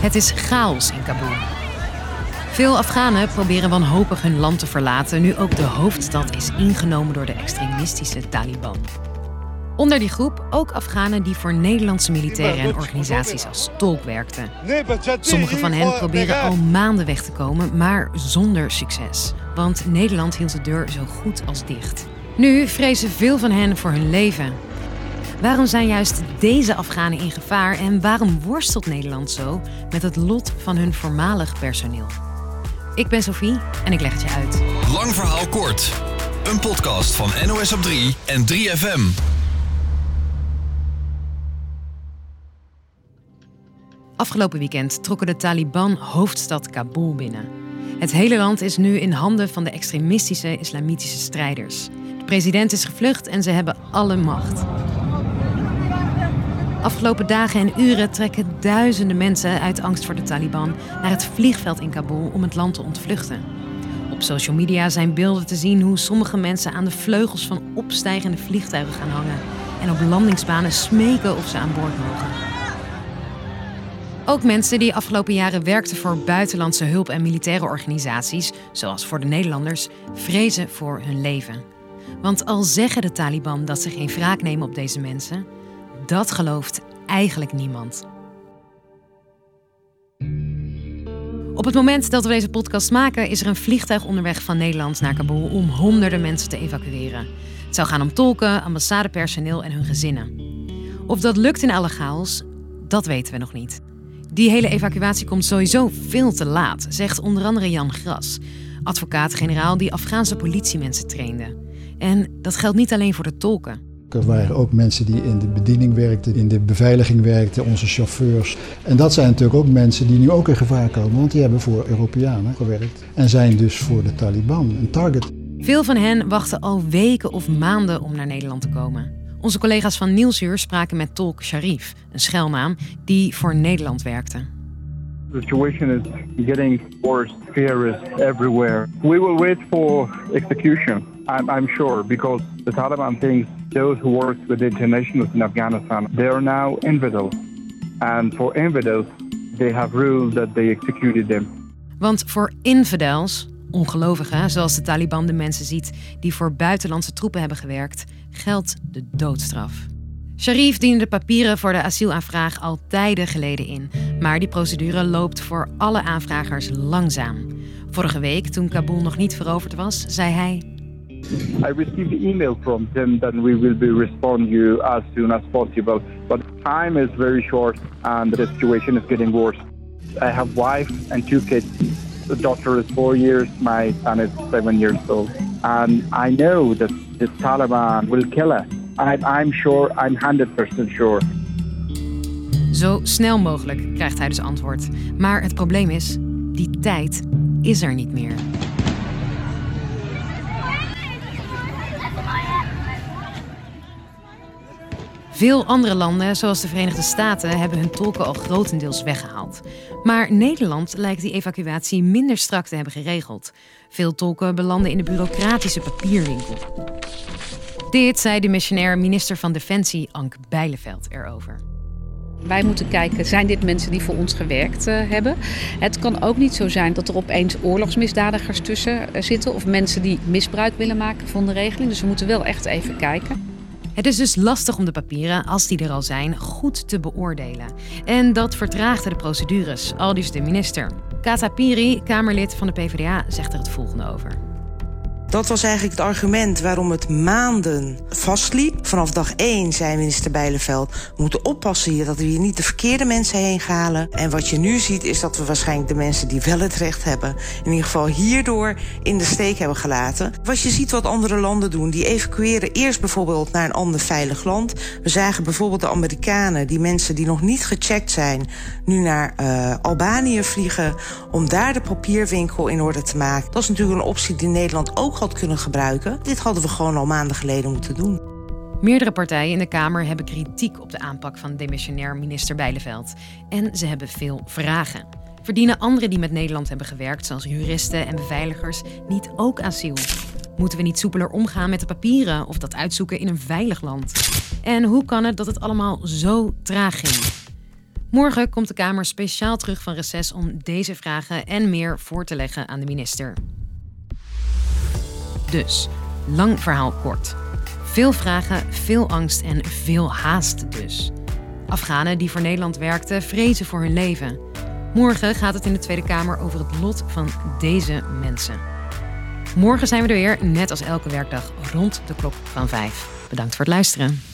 Het is chaos in Kabul. Veel Afghanen proberen wanhopig hun land te verlaten nu ook de hoofdstad is ingenomen door de extremistische Taliban. Onder die groep ook Afghanen die voor Nederlandse militairen en organisaties als tolk werkten. Sommige van hen proberen al maanden weg te komen, maar zonder succes. Want Nederland hield de deur zo goed als dicht. Nu vrezen veel van hen voor hun leven. Waarom zijn juist deze Afghanen in gevaar en waarom worstelt Nederland zo met het lot van hun voormalig personeel? Ik ben Sophie en ik leg het je uit. Lang verhaal kort. Een podcast van NOS op 3 en 3FM. Afgelopen weekend trokken de Taliban hoofdstad Kabul binnen. Het hele land is nu in handen van de extremistische islamitische strijders. De president is gevlucht en ze hebben alle macht. Afgelopen dagen en uren trekken duizenden mensen uit angst voor de Taliban naar het vliegveld in Kabul om het land te ontvluchten. Op social media zijn beelden te zien hoe sommige mensen aan de vleugels van opstijgende vliegtuigen gaan hangen en op landingsbanen smeken of ze aan boord mogen. Ook mensen die afgelopen jaren werkten voor buitenlandse hulp- en militaire organisaties, zoals voor de Nederlanders, vrezen voor hun leven. Want al zeggen de Taliban dat ze geen wraak nemen op deze mensen, dat gelooft eigenlijk niemand. Op het moment dat we deze podcast maken, is er een vliegtuig onderweg van Nederland naar Kabul om honderden mensen te evacueren. Het zou gaan om tolken, ambassadepersoneel en hun gezinnen. Of dat lukt in alle chaos, dat weten we nog niet. Die hele evacuatie komt sowieso veel te laat, zegt onder andere Jan Gras, advocaat-generaal die Afghaanse politiemensen trainde. En dat geldt niet alleen voor de tolken. Er waren ook mensen die in de bediening werkten, in de beveiliging werkten, onze chauffeurs. En dat zijn natuurlijk ook mensen die nu ook in gevaar komen, want die hebben voor Europeanen gewerkt en zijn dus voor de Taliban een target. Veel van hen wachten al weken of maanden om naar Nederland te komen. Onze collega's van Nieuwsuur spraken met tolk Sharif, een schelnaam, die voor Nederland werkte. The situation is getting worse. Fear is everywhere. We will wait for execution. I'm, I'm sure because the Taliban thinks those who work with internationals in Afghanistan they are now infidels, and for infidels they have ruled that they executed them. Want voor infidels, ongelovigen zoals de Taliban de mensen ziet die voor buitenlandse troepen hebben gewerkt, geldt de doodstraf. Sharif diende de papieren voor de asielaanvraag al tijden geleden in, maar die procedure loopt voor alle aanvragers langzaam. Vorige week, toen Kabul nog niet veroverd was, zei hij: I received the email from them that we will be respond you as soon as possible, but time is very short and the situation is getting worse. I have wife and two kids. The daughter is four years, my son is seven years old, and I know that the Taliban will kill us. I'm, I'm sure, I'm 100% sure. Zo snel mogelijk krijgt hij dus antwoord. Maar het probleem is, die tijd is er niet meer. Veel andere landen, zoals de Verenigde Staten, hebben hun tolken al grotendeels weggehaald. Maar Nederland lijkt die evacuatie minder strak te hebben geregeld. Veel tolken belanden in de bureaucratische papierwinkel. Dit zei de missionair minister van Defensie Ank Bijleveld erover. Wij moeten kijken, zijn dit mensen die voor ons gewerkt uh, hebben? Het kan ook niet zo zijn dat er opeens oorlogsmisdadigers tussen uh, zitten... of mensen die misbruik willen maken van de regeling. Dus we moeten wel echt even kijken. Het is dus lastig om de papieren, als die er al zijn, goed te beoordelen. En dat vertraagde de procedures, aldus de minister. Kata Piri, Kamerlid van de PvdA, zegt er het volgende over. Dat was eigenlijk het argument waarom het maanden vastliep. Vanaf dag 1 zei minister Bijleveld... we moeten oppassen hier dat we hier niet de verkeerde mensen heen halen. En wat je nu ziet is dat we waarschijnlijk de mensen die wel het recht hebben... in ieder geval hierdoor in de steek hebben gelaten. Wat je ziet wat andere landen doen, die evacueren eerst bijvoorbeeld naar een ander veilig land. We zagen bijvoorbeeld de Amerikanen, die mensen die nog niet gecheckt zijn... nu naar uh, Albanië vliegen om daar de papierwinkel in orde te maken. Dat is natuurlijk een optie die Nederland ook kunnen gebruiken. Dit hadden we gewoon al maanden geleden moeten doen. Meerdere partijen in de Kamer hebben kritiek op de aanpak van demissionair minister Bijleveld. En ze hebben veel vragen. Verdienen anderen die met Nederland hebben gewerkt, zoals juristen en beveiligers, niet ook asiel? Moeten we niet soepeler omgaan met de papieren of dat uitzoeken in een veilig land? En hoe kan het dat het allemaal zo traag ging? Morgen komt de Kamer speciaal terug van reces om deze vragen en meer voor te leggen aan de minister. Dus, lang verhaal kort. Veel vragen, veel angst en veel haast dus. Afghanen die voor Nederland werkten vrezen voor hun leven. Morgen gaat het in de Tweede Kamer over het lot van deze mensen. Morgen zijn we er weer, net als elke werkdag, rond de klok van 5. Bedankt voor het luisteren.